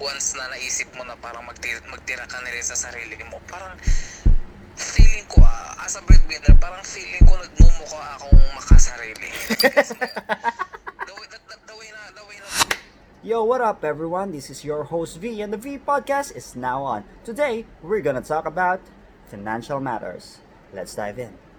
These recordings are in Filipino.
once na naisip mo na parang magtira, magtira ka na rin sa sarili mo, parang feeling ko, ah, as a breadwinner, parang feeling ko nagmumukha akong makasarili. the way, the, the, the way na, the way na, Yo, what up, everyone? This is your host V, and the V podcast is now on. Today, we're gonna talk about financial matters. Let's dive in.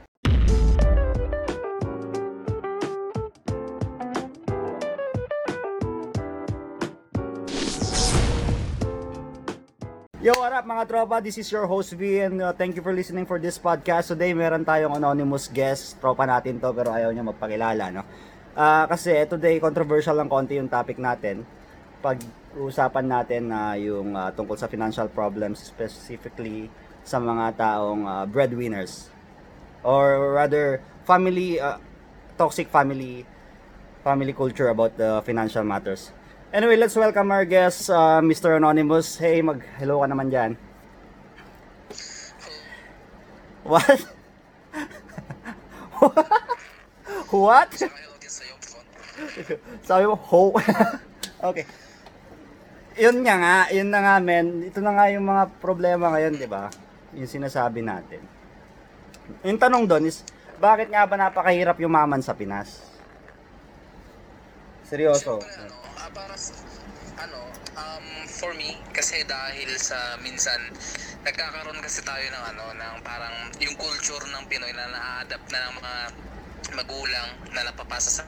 Yo, what up mga tropa? This is your host V and uh, thank you for listening for this podcast. Today, meron tayong anonymous guest. Tropa natin to pero ayaw niya magpakilala, no? Ah, kasi today, controversial lang konti yung topic natin. Pag-usapan natin na yung ah, tungkol sa financial problems, specifically sa mga taong ah, breadwinners. Or rather, family, ah, toxic family family culture about the financial matters. Anyway, let's welcome our guest, uh, Mr. Anonymous. Hey, mag-hello ka naman dyan. What? What? Sabi mo, ho? okay. Yun nga nga, yun na nga men, ito na nga yung mga problema ngayon, di ba? Yung sinasabi natin. Yung tanong doon is, bakit nga ba napakahirap yumaman sa Pinas? Seryoso. Siyempre, ano, para sa, ano, um, for me, kasi dahil sa minsan, nagkakaroon kasi tayo ng ano, ng parang yung culture ng Pinoy na na-adapt na ng mga magulang na napapasa sa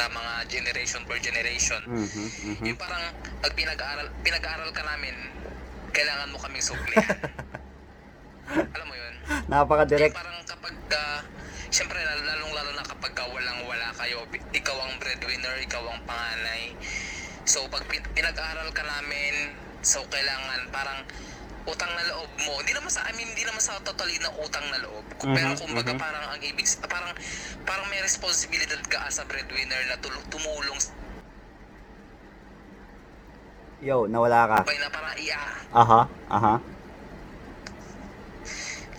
sa mga generation per generation. Mhm, mhm. Yung parang pag pinag-aaral, pinag-aaral ka namin, kailangan mo kaming suplihan. Alam mo yun? Napaka-direct. Eh, parang kapag, uh, siyempre, lal- lalong-lalo na kapag ka walang-wala kayo, ikaw ang breadwinner. So, pag pin- pinag-aaral ka namin, so kailangan parang utang na loob mo. Hindi naman sa, I mean, hindi naman sa totally na utang na loob. Pero Mhm, kumbaga mhm. parang ang ibig, parang, parang may responsibilidad ka as a breadwinner na tul- tumulong Yo, nawala ka. sabay na parang iya. Aha, aha.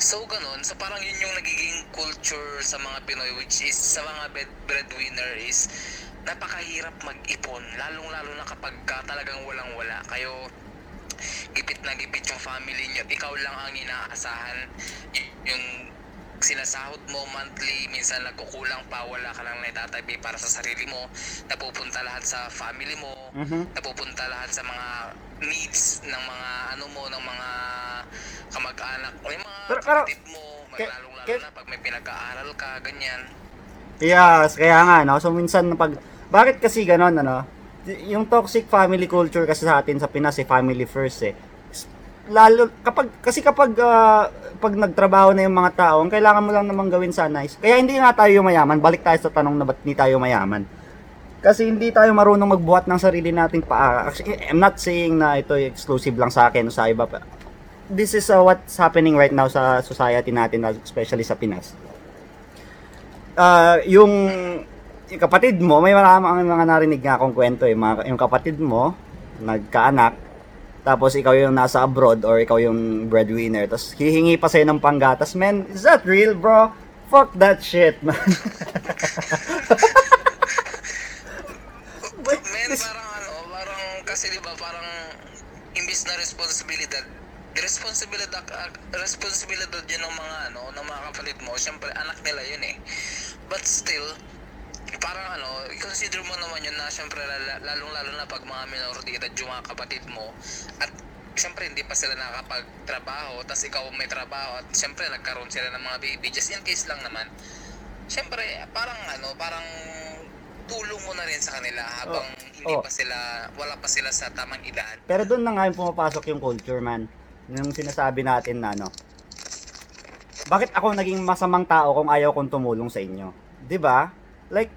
So ganun, so parang yun yung nagiging culture sa mga Pinoy which is sa mga bread, breadwinner is napakahirap mag-ipon lalong-lalo na kapag ka talagang walang-wala. Kayo gipit na gipit yung family at ikaw lang ang inaasahan. Y- yung sinasahod mo monthly minsan nagkukulang pa wala ka lang naitatabi para sa sarili mo. Napupunta lahat sa family mo. Mhm. napupunta lahat sa mga needs ng mga ano mo ng mga kamag-anak. O yung mga Pero- pero- kapatid mo ke- lalong lalo ke- na pag may pinag-aaral ka ganyan Yes, kaya nga, no? So, minsan, pag, bakit kasi ganon, ano? Yung toxic family culture kasi sa atin sa Pinas, eh, family first, eh. Lalo, kapag, kasi kapag, ah, pag nagtrabaho na yung mga tao, ang kailangan mo lang naman gawin sana is, kaya hindi nga tayo mayaman, balik tayo sa tanong na ba't hindi tayo mayaman. Kasi hindi tayo marunong magbuhat ng sarili nating paa. Actually, I'm not saying na ito exclusive lang sa akin o sa iba. This is uh, what's happening right now sa society natin, especially sa Pinas ah yung, yung kapatid mo, may maraming mga narinig nga akong kwento eh. Mga, yung kapatid mo, nagkaanak, tapos ikaw yung nasa abroad or ikaw yung breadwinner, tapos hihingi pa sa'yo ng panggatas. Man, is that real, bro? Fuck that shit, man. men parang ano parang kasi di ba parang imbis na responsibilidad responsibilidad responsibilidad yun ng mga ano ng mga kapatid mo syempre anak nila yun eh but still parang ano consider mo naman yun na syempre lalong lalo na pag mga minor de edad yung mga kapatid mo at syempre hindi pa sila nakakapagtrabaho tas ikaw may trabaho at syempre nagkaroon sila ng mga baby just in case lang naman syempre parang ano parang tulong mo na rin sa kanila habang hindi oh. pa sila wala pa sila sa tamang edad Pero doon na nga yung pumapasok yung culture, man. Yung sinasabi natin na ano, bakit ako naging masamang tao kung ayaw kong tumulong sa inyo? 'Di ba? Like,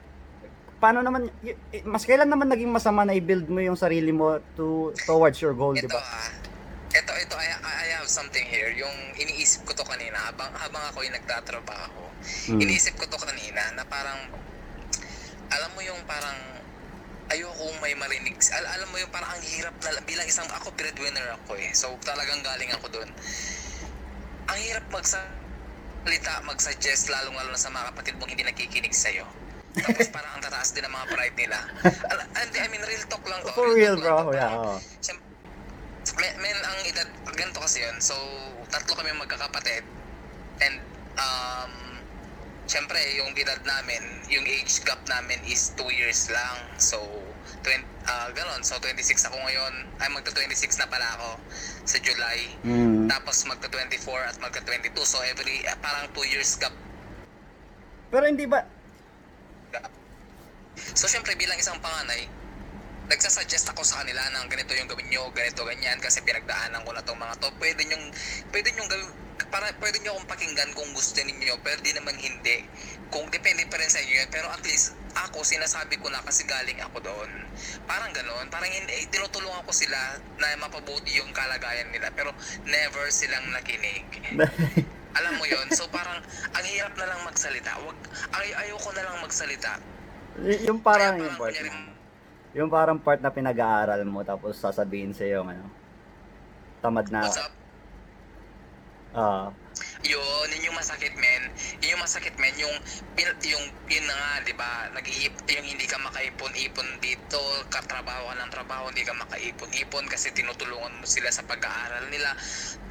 paano naman, mas kailan naman naging masama na i-build mo yung sarili mo to towards your goal, 'di ito ba? ah ito ito I, I have something here yung iniisip ko to kanina habang habang ako yung nagtatrabaho Mm. iniisip ko to kanina na parang alam mo yung parang ayoko may marinig al- alam mo yung parang ang hirap na bilang isang ako breadwinner ako eh so talagang galing ako doon ang hirap magsalita mag-suggest lalong lalo na sa mga kapatid mong hindi nakikinig sa'yo Tapos parang ang tataas din ng mga pride nila. Al- and, I mean, real talk lang to. For real lang bro. Yeah, Parang, oo. siyem- edad, ganito kasi yun. So, tatlo kami magkakapatid. And, um, syempre, yung edad namin, yung age gap namin is 2 years lang. So, 20, ah ganon. So, 26 ako ngayon. Ay, magta-26 na pala ako sa July. Mm. Tapos magta-24 at magta-22. So, every, ah, parang 2 years gap. Pero hindi ba. So, syempre, bilang isang panganay, nagsasuggest ako sa kanila ng ganito yung gawin nyo, ganito, ganyan, kasi pinagdaanan ko na tong mga to. Pwede nyong, pwede nyong gawin, para, pwede nyo akong pakinggan kung gusto ninyo, pero di naman hindi. Kung depende pa rin sa inyo yun, pero at least ako, sinasabi ko na kasi galing ako doon. Parang ganon, parang hindi, eh, tinutulungan ko sila na mapabuti yung kalagayan nila, pero never silang nakinig. Alam mo yon so parang ang hirap na lang magsalita. Wag, ay, ayoko na lang magsalita. y- yung parang Kaya yung part na, yung parang part na pinag-aaral mo tapos sasabihin sa iyo ano, tamad na What's up? Ah, Yun, yun yung masakit, men. Yun yung masakit, men. Yung, pin- yung, yun na nga, di ba, nag yung hindi ka makaipon-ipon dito, katrabaho ka ng trabaho, hindi ka makaipon-ipon kasi tinutulungan mo sila sa pag-aaral nila.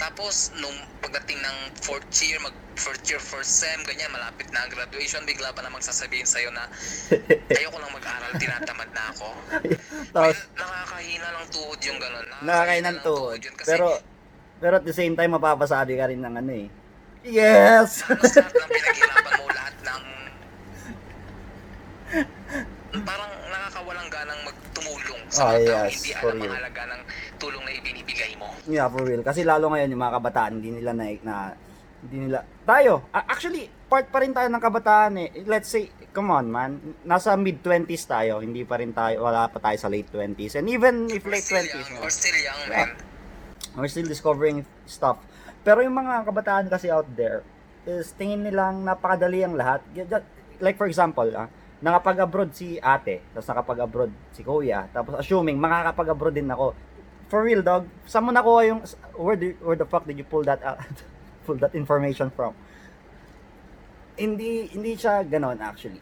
Tapos, nung pagdating ng fourth year, mag fourth year, first sem, ganyan, malapit na ang graduation, bigla pa na magsasabihin sa'yo na, ayoko lang mag-aral, tinatamad na ako. tapos nakakahina lang tuhod yung gano'n. nakakain ng lang tuhod. yun kasi Pero pero at the same time mapapasabi ka rin ng ano eh. Yes. Ng pinaghirapan mo, lahat ng... Parang nakakawalang ganang magtumulong sa Ah, mga tao, yes, hindi for alam ang real. halaga ng tulong na ibinibigay mo. yeah, for real. Kasi lalo ngayon yung mga kabataan hindi nila na, na hindi nila tayo actually part pa rin tayo ng kabataan eh let's say come on man nasa mid 20s tayo hindi pa rin tayo wala pa tayo sa late 20s and even if We're late still 20s young, no? we're still young, Yeah. man. We're still discovering stuff. Pero yung mga kabataan kasi out there, is tingin nilang napakadali ang lahat. Like for example, ah, nakapag-abroad si ate, tapos nakapag-abroad si kuya, tapos assuming makakapag-abroad din ako. For real dog, saan mo nakuha yung, where, the, where the fuck did you pull that out, pull that information from? Hindi, hindi siya ganon actually.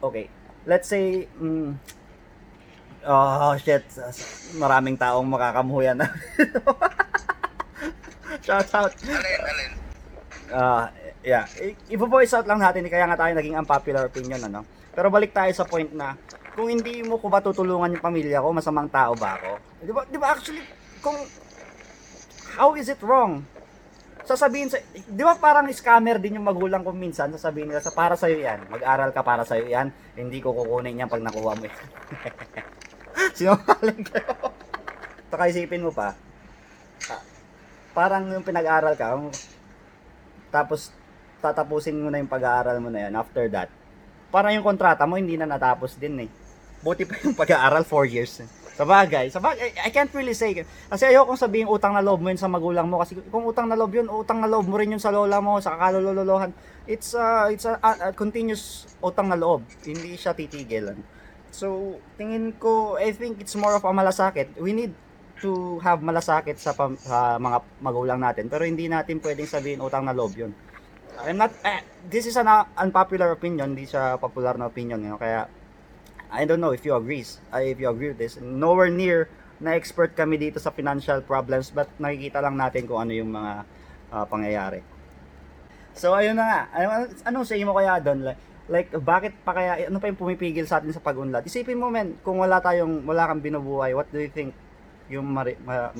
Okay, let's say, mm, Oh, shit. Maraming taong makakamuya na. Shout out. Alin, alin. Ah, yeah. I- Ipo-voice out lang natin, kaya nga tayo naging unpopular opinion, ano. Pero balik tayo sa point na, kung hindi mo ko ba tutulungan yung pamilya ko, masamang tao ba ako? Di ba, di ba actually, kung, how is it wrong? Sasabihin sa, di ba parang scammer din yung magulang ko minsan, sasabihin nila sa para sa'yo yan, mag-aral ka para sa'yo yan, hindi ko kukunin yan pag nakuha mo yan. Sinungaling kayo. Saka isipin mo pa, parang yung pinag-aral ka, um, tapos tatapusin mo na yung pag-aaral mo na yan after that. Parang yung kontrata mo hindi na natapos din eh. Buti pa yung pag-aaral 4 years. Sa bagay, sa bagay, I can't really say. Kasi ayokong sabihin utang na loob mo yun sa magulang mo. Kasi kung utang na loob yun, utang na loob mo rin yun sa lola mo, sa kalulolohan. It's a, it's a, a- a continuous utang na loob. Hindi siya titigilan. So, tingin ko, I think it's more of a malasakit. We need to have malasakit sa, pam- sa mga magulang natin. Pero hindi natin pwedeng sabihin utang na loob yun. I'm not, eh, this is an unpopular opinion, hindi siya popular na opinion. You know? Kaya, I don't know if you agree, if you agree with this. Nowhere near na expert kami dito sa financial problems, but nakikita lang natin kung ano yung mga uh, pangyayari. So, ayun na nga. Ano, anong say mo kaya doon? Like, like, bakit pa kaya, ano pa yung pumipigil sa atin sa pag-unlad? Isipin mo, men, kung wala tayong, wala kang binubuhay, what do you think yung mari, ma,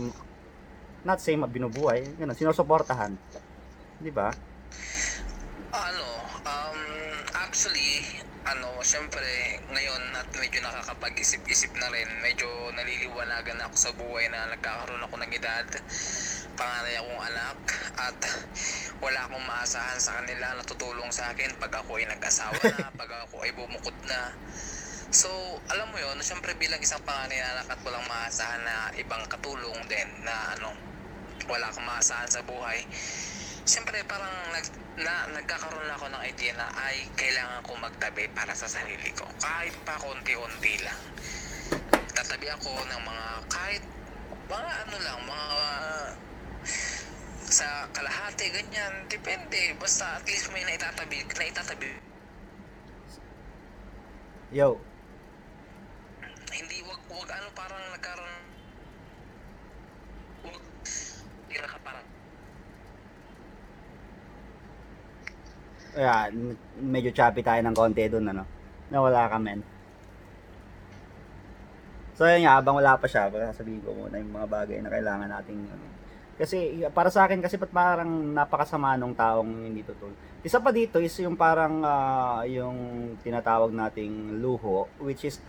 not say binubuhay, ganun, sinusuportahan. Di ba? Ano, um, actually, ano, syempre, ngayon at medyo nakakapag-isip-isip na rin, medyo naliliwanagan ako sa buhay na nagkakaroon ako ng edad, panganay akong anak, at wala akong maasahan sa kanila na tutulong sa akin pag ako ay nag-asawa na, pag ako ay bumukod na. So, alam mo yon syempre bilang isang panganay na anak at walang maasahan na ibang katulong din na ano, wala kang maasahan sa buhay, Siyempre parang nag, na, nagkakaroon na ako ng idea na ay kailangan ko magtabi para sa sarili ko. Kahit pa konti-unti lang. Tatabi ako ng mga kahit mga ano lang, mga sa kalahati, ganyan. Depende. Basta at least may naitatabi, naitatabi. Yo, hindi wag wag ano parang nagkaroon. Wag tira ka parang. Yeah, medyo choppy tayo ng konti doon ano? Nawala ka men. So yun nga, abang wala pa siya, sasabihin ko muna yung mga bagay na kailangan nating ano, kasi para sa akin kasi pat parang napakasama nung taong hindi tutol. Isa pa dito is yung parang uh, yung tinatawag nating luho which is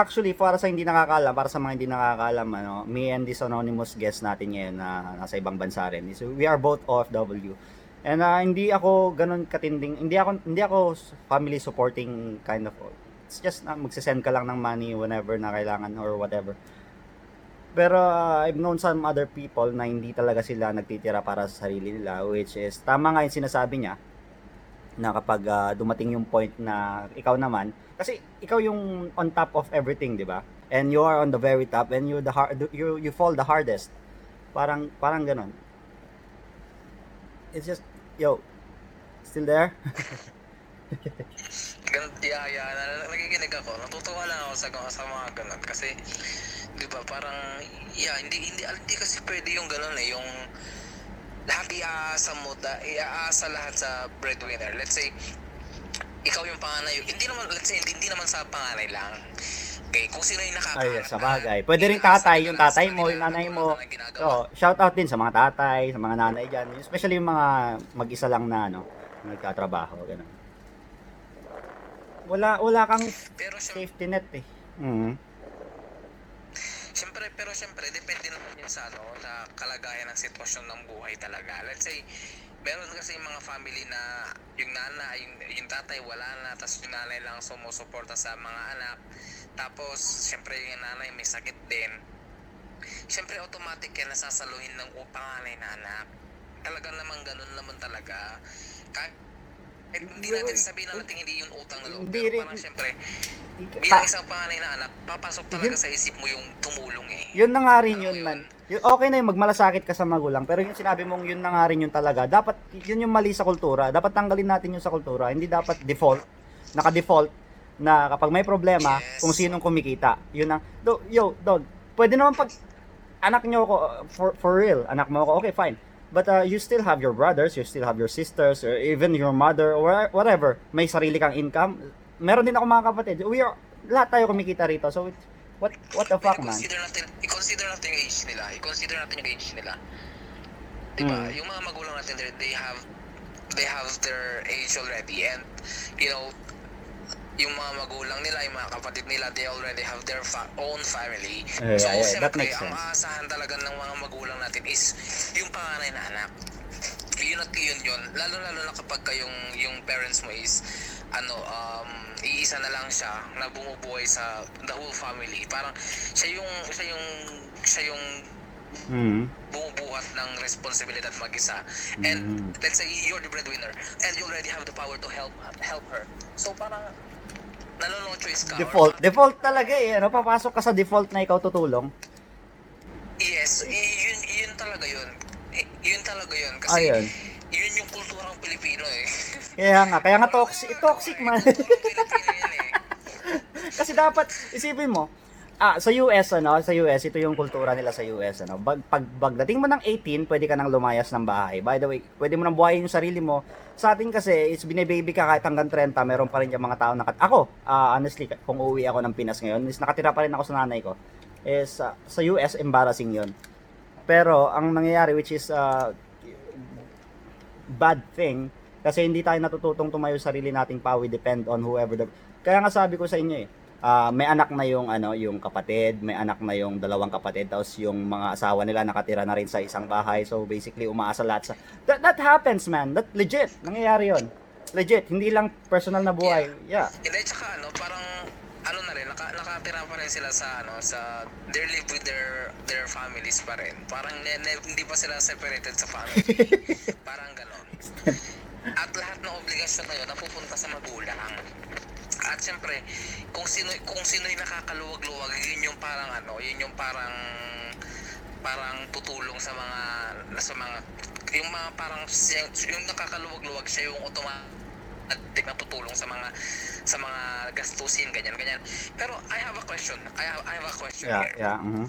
actually, para sa hindi nakakalam, para sa mga hindi nakakalam, ano, me and this anonymous guest natin ngayon na nasa ibang bansa rin, is we are both OFW. And ah, hindi ako ganun katinding, hindi ako hindi ako family supporting kind of it's just na magsisend ka lang ng money whenever na kailangan or whatever. Pero ah, I've known some other people na hindi talaga sila nagtitira para sa sarili nila which is tama nga yung sinasabi niya na kapag ah, dumating yung point na ikaw naman kasi ikaw yung on top of everything, 'di ba? And you are on the very top and you the hard you you fall the hardest. Parang parang ganun. It's just yo still there? Ganun, yeah, yeah, na, nakikinig ako. Natutuwa lang ako sa, sa mga ganun. Kasi, di ba, parang, yeah, hindi, hindi, hindi kasi pwede yung ganun eh, yung lahat iaasa mo, da, iaasa lahat sa breadwinner. Let's say, ikaw yung panganay, hindi naman, let's say, hindi, hindi naman sa panganay lang. Okay, kung sino yung nakakaharap. Ay, sa bagay. Pwede rin tatay, yung tatay mo, yung nanay mo. So, shout out din sa mga tatay, sa mga nanay dyan. Especially yung mga mag-isa lang na, ano, nagtatrabaho, ganun. Wala, wala kang Pero safety net eh. Mhm. Siyempre, pero siyempre, depende naman yun sa, ano, sa kalagayan ng sitwasyon ng buhay talaga. Let's say, meron kasi mga family na yung nana, yung, yung tatay wala na, tapos yung nanay lang sumusuporta sa mga anak. Tapos, siyempre, yung nanay may sakit din. Siyempre, automatic yan nasasaluhin ng panganay na anak. Talaga naman ganun naman talaga. Kahit eh, hindi natin sabihin na natin hindi yung utang na loob. Hindi Pero rin- parang siyempre, bilang isang panganay na anak, papasok talaga Yun- sa isip mo yung tumulong eh. Yun na nga rin Alam yun, mo man. Yun, okay na yung magmalasakit ka sa magulang, pero yung sinabi mong yun na nga rin yun talaga, dapat, yun yung mali sa kultura. Dapat tanggalin natin yun sa kultura. Hindi dapat default, naka-default, na kapag may problema, Yes. kung sinong kumikita. Yun ang, do, yo, dog, pwede naman pag, anak nyo uh, for, for real, anak mo ako, okay, fine. But uh, you still have your brothers, you still have your sisters, or even your mother, or whatever. May sarili kang income. Meron din ako mga kapatid. We are, lahat tayo kumikita rito. So, it's, what, what the fuck, man? I-consider natin, i-consider natin yung age nila. I-consider natin yung age nila. Diba? Mm. Yung mga magulang natin, they- they have they have their age already and you know yung mga magulang nila, yung mga kapatid nila, they already have their fa- own family. Yeah, so, yeah, that syempre, makes ang sense. aasahan talaga ng mga magulang natin is yung panganay na anak. Yun at yun yun. Lalo-lalo na kapag ka yung, yung parents mo is ano, um, iisa na lang siya na bumubuhay sa the whole family. Parang siya yung, siya yung, siya yung Mm. bumubuhat ng responsibilidad mag-isa. And Mhm. let's say you're the breadwinner and you already have the power to help help her. So parang nanono choice ka. or Default. Default talaga eh. Ano, papasok ka sa default na ikaw tutulong. Yes, yun, yun talaga yun. Yun talaga yun. Kasi Ayun. yun yung kulturang Pilipino eh. Kaya nga, kaya nga toxic, toxic man. Kulturang Pilipino yun eh. Kasi dapat, isipin mo, ah, sa US, ano, sa US, ito yung kultura nila sa US, ano, pag, pag, pagdating mo ng 18, pwede ka nang lumayas ng bahay. By the way, pwede mo nang buhayin yung sarili mo. Sa atin kasi, is binibaby ka kahit hanggang 30, meron pa rin yung mga tao na, ako, ah, honestly, kung uuwi ako ng Pinas ngayon, is nakatira pa rin ako sa nanay ko, is, ah, sa US, embarrassing yon Pero, ang nangyayari, which is, ah, bad thing, kasi hindi tayo natututong tumayo sa sarili nating pa, we depend on whoever the... Kaya nga sabi ko sa inyo eh, ah, may anak na yung ano, yung kapatid, may anak na yung dalawang kapatid, tapos yung mga asawa nila nakatira na rin sa isang bahay. So basically umaasa lahat sa That, that happens, man. That legit. Nangyayari 'yon. Legit, hindi lang personal na buhay. Yeah. Hindi, tsaka ano, parang ano na rin, naka, nakatira pa rin sila sa ano, sa they live with their their families pa rin. Parang ne, ne- hindi pa sila separated sa family. parang ganon. At lahat ng obligasyon na yun napupunta sa magulang. At syempre, kung sino kung sino yung nakakaluwag-luwag, yun yung parang ano, yun yung parang parang tutulong sa mga sa mga yung mga parang yung nakakaluwag-luwag siya yung automatic na tutulong sa mga sa mga gastusin ganyan ganyan pero I have a question I have, I have a question Yeah, here yeah. mhm.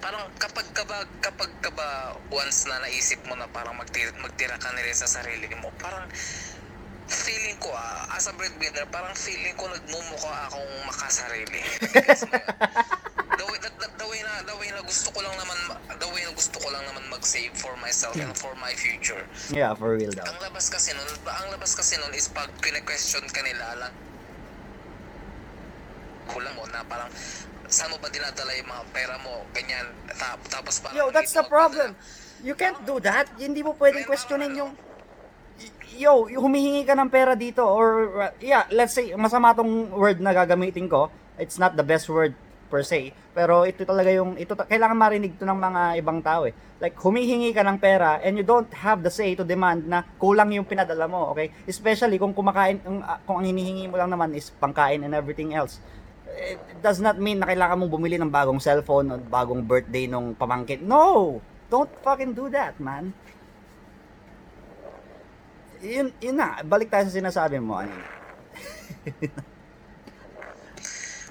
parang kapag ka ba kapag ka ba once na naisip mo na parang magtira, magtira ka na rin sa sarili mo parang feeling ko ah, as a breadwinner, parang feeling ko nagmumukha akong makasarili. The way, the, the, the way na the way na gusto ko lang naman the way na gusto ko lang naman mag-save for myself and for my future. Yeah, for real daw. Ang labas kasi nun, ang labas kasi nun is pag kine-question ka nila lang kulang mo na parang saan mo ba dinadala yung mga pera mo, ganyan, Ta- tapos parang... Yo, that's the problem. You can't do that. Hindi mo pwedeng questionin yung Yo, humihingi ka ng pera dito or yeah, let's say masama tong word na gagamitin ko. It's not the best word per se, pero ito talaga yung ito kailangan marinig to ng mga ibang tao eh. Like humihingi ka ng pera and you don't have the say to demand na kulang yung pinadala mo, okay? Especially kung kumakain kung, ah, kung ang hinihingi mo lang naman is pangkain and everything else. It does not mean na kailangan mong bumili ng bagong cellphone o bagong birthday nung pamangkin. No! Don't fucking do that, man. Yun, yun na. Balik tayo sa sinasabi mo. Ano?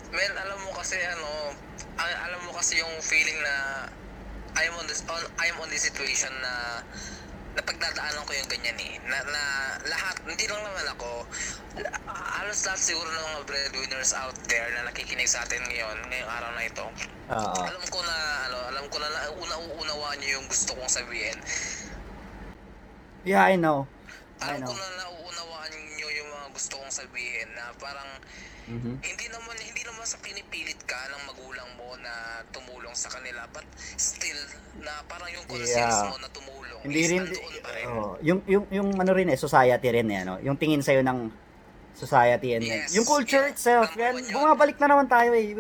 Men, alam mo kasi ano, al- alam mo kasi yung feeling na I'm on this on I'm on this situation na napagdadaanan ko yung ganyan eh. Na, na lahat, hindi lang naman ako, halos lahat siguro ng mga breadwinners out there na nakikinig sa atin ngayon, ngayong araw na ito. Oo. Alam ko na, ano, alam ko na, na una-uunawaan niyo yung gusto kong sabihin. yeah, I know. Alam know. ko na nauunawaan niyo yung mga gusto kong sabihin na parang Mhm. hindi naman hindi naman sa pinipilit ka ng magulang mo na tumulong sa kanila but still na parang yung conscience Yeah. mo na tumulong Hindi rin pa rin. oh, yung yung yung ano rin eh society rin eh ano, yung tingin sa ng society and Yes, yung culture yeah. itself. Yan, bumabalik na naman tayo eh.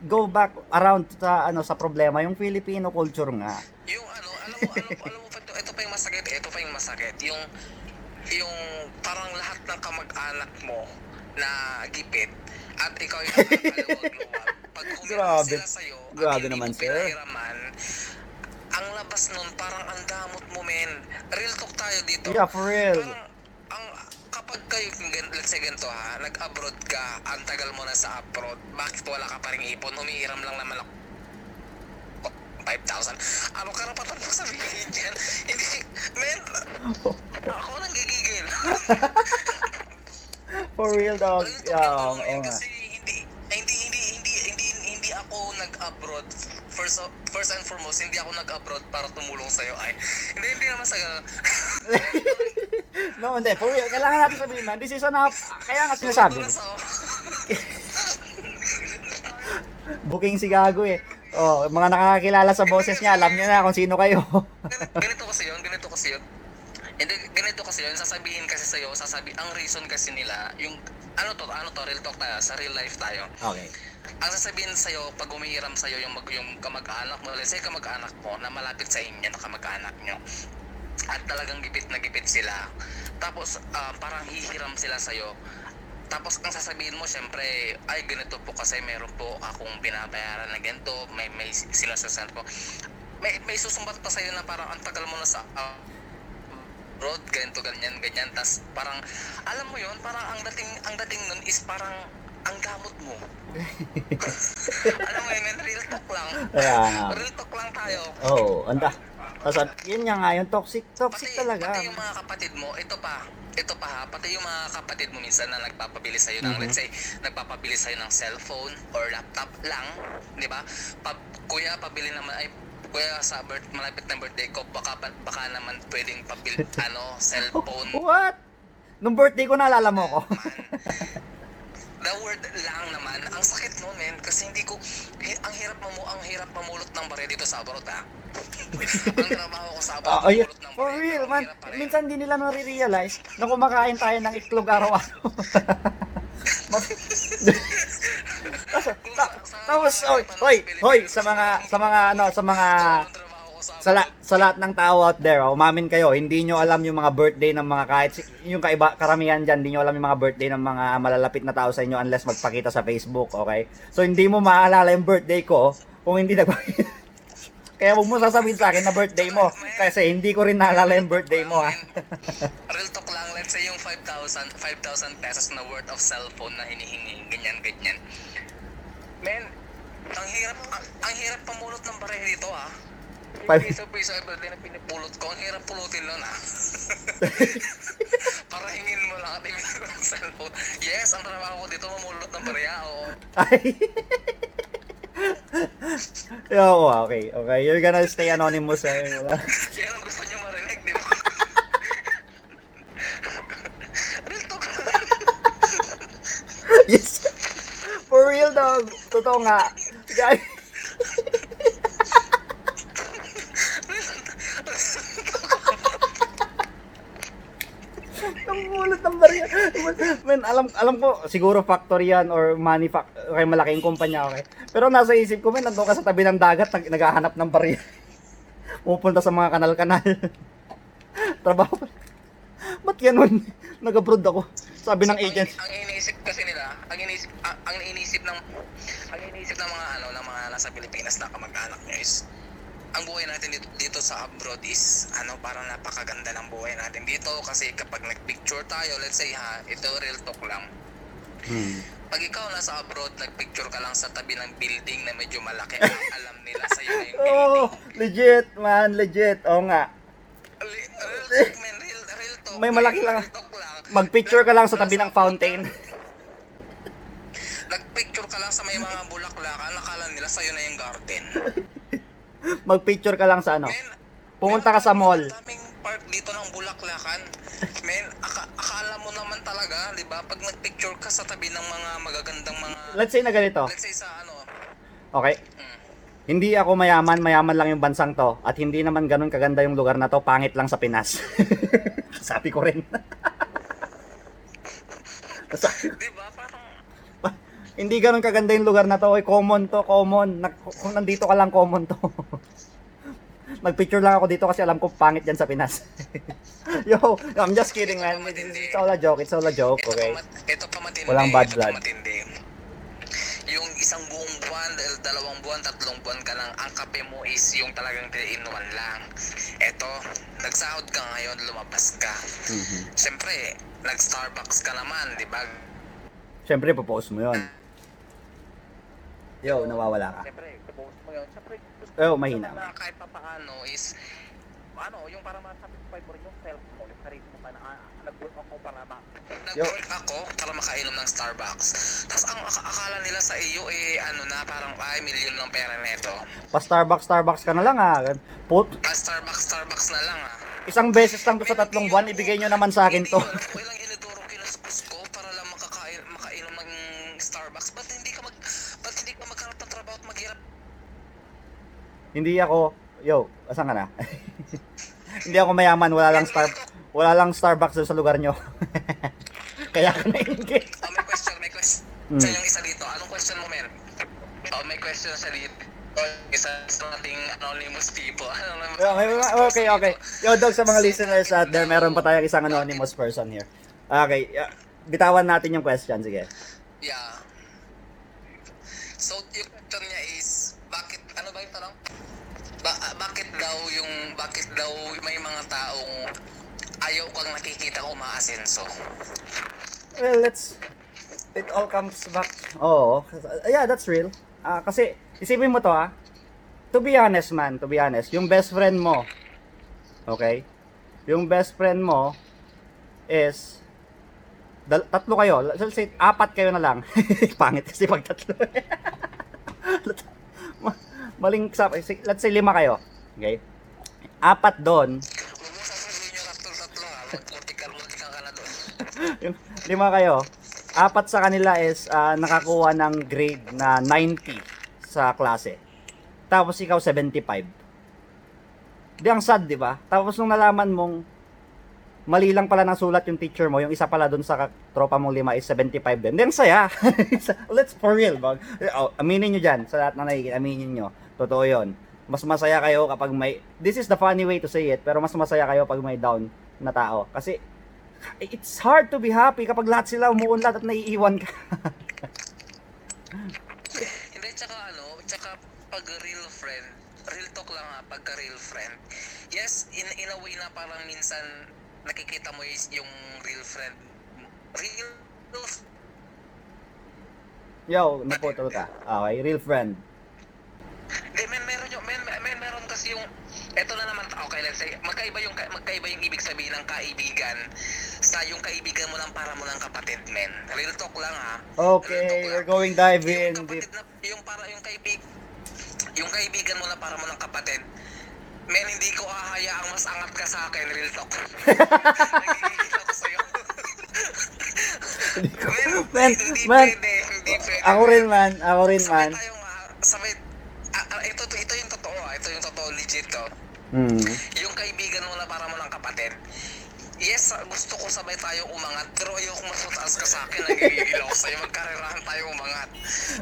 Go back around sa ano sa problema, yung Filipino culture nga. Yung ano, alam mo, alam, mo- alam mo ito pa yung masakit, ito pa yung masakit. Yung yung parang lahat ng kamag-anak mo na gipit at ikaw yung nakakaluwag-luwag. Pag humiram sila sa'yo, Grabe at hindi naman, sir. pinahiraman, ang labas nun, parang ang damot mo, men. Real talk tayo dito. Yeah, for real. Parang, ang, kapag kayo, let's say ganito ha, nag-abroad ka, ang tagal mo na sa abroad, bakit wala ka pa rin ipon? Humihiram lang naman ako. 5,000. Ano karapatan mo sabihin dyan? Hindi, men, ako nang gigigil. For real dog. Yeah, nga. kasi hindi, hindi, hindi, hindi, hindi, hindi ako nag-abroad. First, first and foremost, hindi ako nag-abroad para tumulong sa'yo. Ay, hindi, hindi naman sa. No, hindi. For real. Kailangan natin sabihin man. This is an. Kaya nga sinasabi. Booking si Gago eh. Oh, mga nakakakilala sa boses niya, alam niyo na kung sino kayo. Gan- ganito kasi yun, ganito kasi yun. Hindi, ganito kasi yun, sasabihin kasi sa'yo, sasabi, ang reason kasi nila, yung, ano to, ano to, real talk tayo, sa real life tayo. okay. Ang sasabihin sa'yo, pag umihiram sa'yo yung, mag, yung kamag-anak mo, let's say kamag-anak mo, na malapit sa inyo, na kamag-anak nyo, at talagang gipit na gipit sila, tapos ah, parang hihiram sila sa'yo, tapos ang sasabihin mo, syempre, ay ganito po kasi meron po akong binabayaran na ganito, may, may sinasasal ko. May, may susumbat pa sa'yo na parang ang tagal mo na sa ah, road, ganito, ganyan, ganyan. tas parang, alam mo yon parang ang dating, ang dating nun is parang ang gamot mo. alam mo yun, real talk lang. Nga. Real talk lang tayo. Oh, anda. Tapos, yun nga nga, yung toxic, toxic Pati, talaga. pati yung mga kapatid mo, ito pa, ito pa ha, pati yung mga kapatid mo minsan na nagpapabili sa'yo ng, Mhm. let's say, nagpapabili sa'yo ng cellphone or laptop lang, di ba? Pa, kuya, pabili naman, ay, kuya, sa birth, malapit na birthday ko, baka, baka naman pwedeng pabili, ano, cellphone. What? Nung birthday ko, naalala mo ko. The word lang naman, ang sakit nun, men, kasi hindi ko, hi- ang hirap mamu, ang hirap mamulot ng bare dito sa abroad, ha? ang trabaho ko sa abroad, oh, yeah. ng For real, man. Minsan di nila nare-realize na kumakain tayo ng itlog araw-araw. Tapos, ta- tapos, oy, hoy, hoy, sa mga, sa mga, ano, sa mga, sa la- sa lahat ng tao out there, oh, umamin kayo, hindi nyo alam yung mga birthday ng mga kahit, yung kaiba, karamihan dyan, hindi nyo alam yung mga birthday ng mga malalapit na tao sa inyo unless magpakita sa Facebook, okay? So, hindi mo maaalala yung birthday ko kung hindi nagpakita. Kaya huwag mo sasabihin sa akin na birthday mo. Kasi hindi ko rin naalala yung birthday mo, ha? Real talk lang, let's say yung 5,000 5,000 pesos na worth of cellphone na hinihingi, ganyan, ganyan. Men, ang hirap, ang, ang hirap pamulot ng bare dito ah. Piso piso everyday na pinipulot ko, ang hirap pulutin nun ah. para hingin mo lang at ibigay ng cellphone. Yes, ang trabaho ko dito mamulot ng barya, oo. Ay. Yo, okay, okay. You're gonna stay anonymous. Eh. Yan ang gusto niyo marinig, di ba? Real talk. yes. For real, dog. Totoo nga. Guys. Ang mulot ng barya. Man, alam alam ko siguro factory yan or manufacturer okay, malaking kumpanya okay. Pero nasa isip ko man nandoon ka sa tabi ng dagat nag, naghahanap ng barya. Pupunta sa mga kanal-kanal. Trabaho. pa. Ba't ganun? Nag-abroad ako. Sabi ng agent. Ang, ang iniisip kasi nila, ang iniisip ang, ang iniisip ng ang iniisip ng mga ano ng mga nasa Pilipinas na kamag-anak nyo is ang buhay natin dito, dito sa abroad is ano parang napakaganda ng buhay natin dito kasi kapag nagpicture tayo let's say ha ito real talk lang Hmm. pag ikaw nasa abroad nagpicture ka lang sa tabi ng building na medyo malaki alam nila sa iyo na yung building Oh, legit man, legit. Oo nga. Real talk man real, real talk May malaki lang. lang Mag-picture ka lang sa tabi ng fountain. nagpicture ka lang sa may mga bulaklakan nakala nila sa iyo na yung garden Mag-picture ka lang sa ano. Men, Pumunta ka sa mall. Ang daming park dito ng bulaklakan. Men, aka- akala mo naman talaga, di ba? Pag nagpicture ka sa tabi ng mga magagandang mga... Let's say na ganito. Let's say sa ano... Okay. hmm, Hindi ako mayaman, mayaman lang yung bansang to. At hindi naman ganun kaganda yung lugar na to, pangit lang sa Pinas. Sabi ko rin. Sabi ko, Di ba? Parang... hindi ganun kaganda yung lugar na to. Oy, common to, common. Nak- kung nandito ka lang, common to. Nagpicture lang ako dito kasi alam ko pangit yan sa Pinas. Yo, I'm just kidding man. It's, all a joke, it's all a joke, Ito, okay? pa, ito pa matindi. Walang bad blood. Yung isang buong buwan, dalawang buwan, tatlong buwan ka lang, ang kape mo is yung talagang 3 in 1 lang. Ito, nagsahod ka ngayon, lumabas ka. Mhm. Siyempre, nag-Starbucks ka naman, di ba? Siyempre, popost mo yon. Yo, nawawala ka. Siyempre, i-post mo yun. Siyempre, gusto mo mahina. naman na kahit pa paano is, ano, yung para ma-satisfy mo rin yung self mo, yung sarili mo pa na, ah, nag-work ako para ma... Nag-work ako para makainom ng Starbucks. Tapos ang ak- akala nila sa iyo, eh, ano na, parang, ay, million ng pera neto. Pa Starbucks, Starbucks ka na lang ha. Put, Ah, Starbucks, Starbucks na lang, ah. isang beses lang to sa tatlong buwan, ibigay nyo naman sa akin to. Hindi ko Hindi ako, yo, asan ka na? Hindi ako mayaman, wala lang star wala lang Starbucks sa lugar nyo. Kaya ka nainggit. Oh, may question, may question. Hmm. Sa yung isa dito, anong question mo, men? Oh, may question sa dito. Oh, isa sa ating anonymous people. Ano naman? Yo, may mga- okay, okay. Yo, dog, sa mga listeners out there, meron pa tayong isang anonymous person here. Okay, yeah, bitawan natin yung question, sige. Yeah. So, yung question niya is, bakit, ano ba yung tanong? Ba, ah, bakit daw yung, bakit daw may mga taong ayaw kang nakikita umaasenso? Well, let's it all comes back. Oo. yeah, that's real. Ah, kasi isipin mo to ah. To be honest man, to be honest, yung best friend mo. Okay? Yung best friend mo is dal- tatlo kayo. Let's say apat kayo na lang. Pangit kasi pag tatlo. Ma- Maling sa let's say lima kayo. Okay? Apat doon, yung doon. lima kayo, apat sa kanila is ah, nakakuha ng grade na 90 sa klase. Tapos ikaw 75. Di ang sad, di ba? Tapos nung nalaman mong mali lang pala ng sulat yung teacher mo, yung isa pala dun sa tropa mong lima is 75 din. Di ang saya. Let's for real, bag. Oh, aminin nyo dyan, sa lahat na nakikita, aminin nyo. Totoo yon. Mas masaya kayo kapag may, this is the funny way to say it, pero mas masaya kayo pag may down na tao. Kasi, it's hard to be happy kapag lahat sila umuunlad at naiiwan ka. Hindi, tsaka ano, tsaka pag real friend, real talk lang ha, pagka real friend. Yes, in, in a way na parang minsan nakikita mo yung real friend. Real Yo, naputol ka. Okay, real friend. Hindi, men, meron yung, men, men, meron kasi yung, eto na naman, okay, let's say, magkaiba yung, magkaiba yung ibig sabihin ng kaibigan sa yung kaibigan mo lang para mo lang kapatid, men. Real talk lang ha. Okay, we're going dive in yung kapatid na, yung para yung kaibig yung kaibigan mo na para mo lang kapatid men hindi ko hahayaang mas angat ka sa akin real talk nagigigil ako sa'yo men, Man, hindi man, pwede hindi pwede Ako rin man, ako rin man. sabay tayong ah, sabay ah, ah, ito, ito yung totoo ah ito yung totoo legit Hmm. yung kaibigan mo na para mo lang kapatid Yes, gusto ko sabay tayo umangat, pero ayoko mas mataas ka sa akin, nagigigil ako sa'yo, magkarerahan tayo umangat.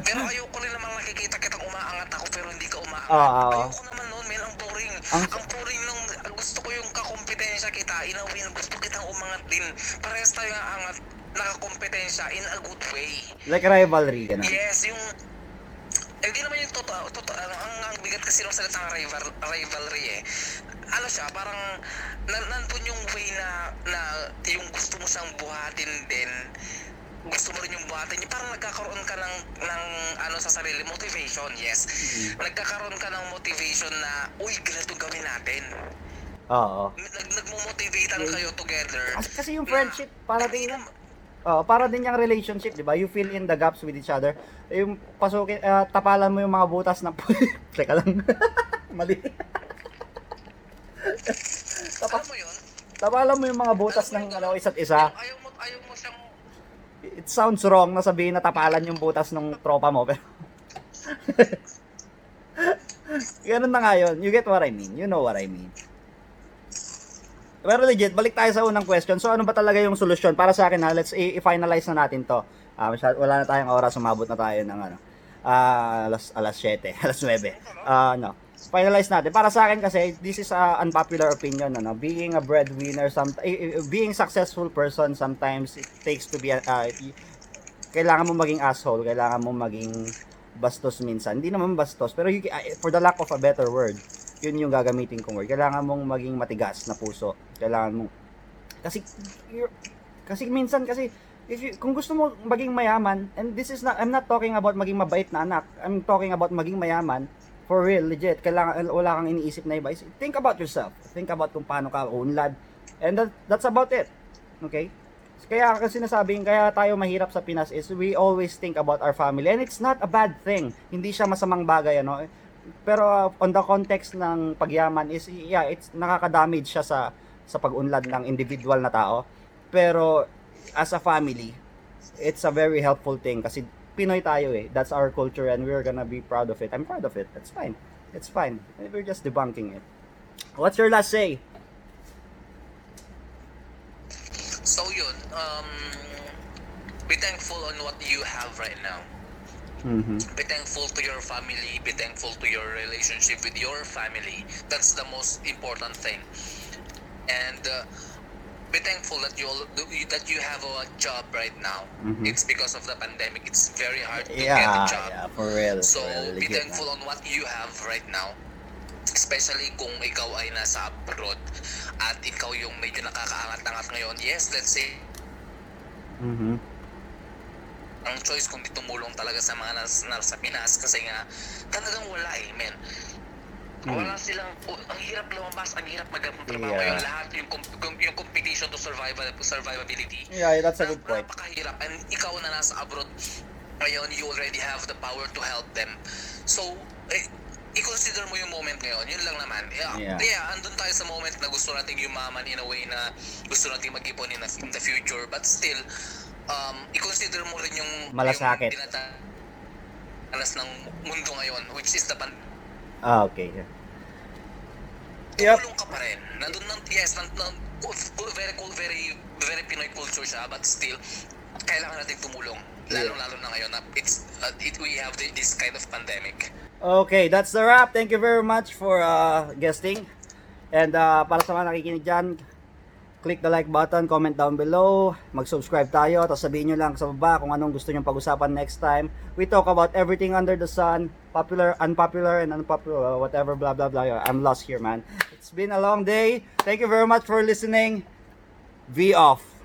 Pero ayoko rin namang nakikita kitang umaangat ako, pero hindi ka umaangat. Oo, oo. Ayoko naman noon, men, ang boring. Ang- Ang, boring nung, gusto ko yung kakompetensya kita, in a way, na gusto kitang umangat din. Parehas tayo aangat, nakakompetensya in a good way. Like rivalry, ganun. Yes, yung hindi naman yung totoo, totoo ang, ang bigat kasi ng salitang rival, rivalry eh. Ano siya, parang nan, nandun yung way na, na yung gusto mo siyang buhatin din, gusto mo rin yung buhatin niya, parang nagkakaroon ka ng, ng ano sa sarili, motivation, yes. Nagkakaroon ka ng motivation na, uy, ganito gawin natin. Oo. Nag, nagmo-motivatean kayo together. Kasi, kasi yung na- friendship, para din Oh, para din yung relationship, 'di ba? You fill in the gaps with each other. Yung pasukin ah, tapalan mo yung mga butas ng Teka lang. Mali. Alam mo yun? Tapalan mo yung mga butas ng ano, isa't isa. Ayaw mo, ayaw mo siyang It sounds wrong na sabihin na tapalan yung butas ng tropa mo, pero Ganun na nga yun. You get what I mean. You know what I mean. Pero legit, balik tayo sa unang question. So, ano ba talaga yung solusyon? Para sa akin ha, let's i-finalize na natin to. Masyad- wala na tayong oras, umabot na tayo ng ano, ah, alas, alas 7, alas 9. Ah, no. Finalize natin. Para sa akin kasi, this is a unpopular opinion, ano, being a breadwinner, some, eh, being successful person, sometimes it takes to be, y- kailangan mo maging asshole, kailangan mo maging bastos minsan. Hindi naman bastos, pero you, ah, for the lack of a better word, yun yung gagamitin kong word. Kailangan mong maging matigas na puso. Kailangan mo kasi kasi minsan kasi if you, kung gusto mo maging mayaman and this is not I'm not talking about maging mabait na anak. I'm talking about maging mayaman for real, legit. Kailangan wala kang iniisip na iba. Think about yourself. Think about kung paano ka unlad. And that, that's about it. Okay? Kaya kasi sinasabing kaya tayo mahirap sa Pinas is we always think about our family and it's not a bad thing. Hindi siya masamang bagay ano. Pero uh, on the context ng pagyaman is yeah, it's nakaka-damage siya sa sa pag-unlad ng individual na tao. Pero as a family, it's a very helpful thing kasi Pinoy tayo eh. That's our culture and we're gonna be proud of it. I'm proud of it. That's fine. It's fine. We're just debunking it. What's your last say? So yun, um, be thankful on what you have right now. Mhm. Be thankful to your family. Be thankful to your relationship with your family. That's the most important thing. And uh, be thankful that you all- that you have a job right now. Mhm. It's because of the pandemic. It's very hard to Yeah, get a job. yeah, for real. So for real, be thankful on what you have right now. Especially kung ikaw ay nasa abroad at ikaw yung medyo nakakaangat-angat ngayon. Yes, let's say Mhm. Ang choice kung tumulong talaga sa mga nas, nasa Pinas kasi nga talagang wala eh, men. Hmm. Wala silang, oh, ang hirap lumabas, ang hirap magtrabaho Yeah. yung lahat, yung, com- yung competition to survival, survivability. Yeah, that's a good point. Napakahirap. And ikaw na nasa abroad, ngayon, you already have the power to help them. So, eh, i-consider mo yung moment ngayon. Yun lang naman. Yeah, Yeah. yeah. andun tayo sa moment na gusto nating yumaman in a way na gusto nating mag-ipon in the future. But still, um, i-consider mo rin yung Malasakit. yung dinadanas ng mundo ngayon, which is the pan Ah, okay. Yep. tumulong ka pa rin. Nandun ng, yes, nandun, very cool, very, very Pinoy culture siya, but still, kailangan natin tumulong. Lalo-lalo na ngayon na it's, uh, it, we have the, this kind of pandemic. Okay, that's the wrap. Thank you very much for uh, guesting. And uh, para sa mga nakikinig dyan, click the like button, comment down below, mag-subscribe tayo, tapos sabihin nyo lang sa baba kung anong gusto nyo pag-usapan next time. We talk about everything under the sun, popular, unpopular, and unpopular, whatever, blah, blah, blah. I'm lost here, man. It's been a long day. Thank you very much for listening. V off.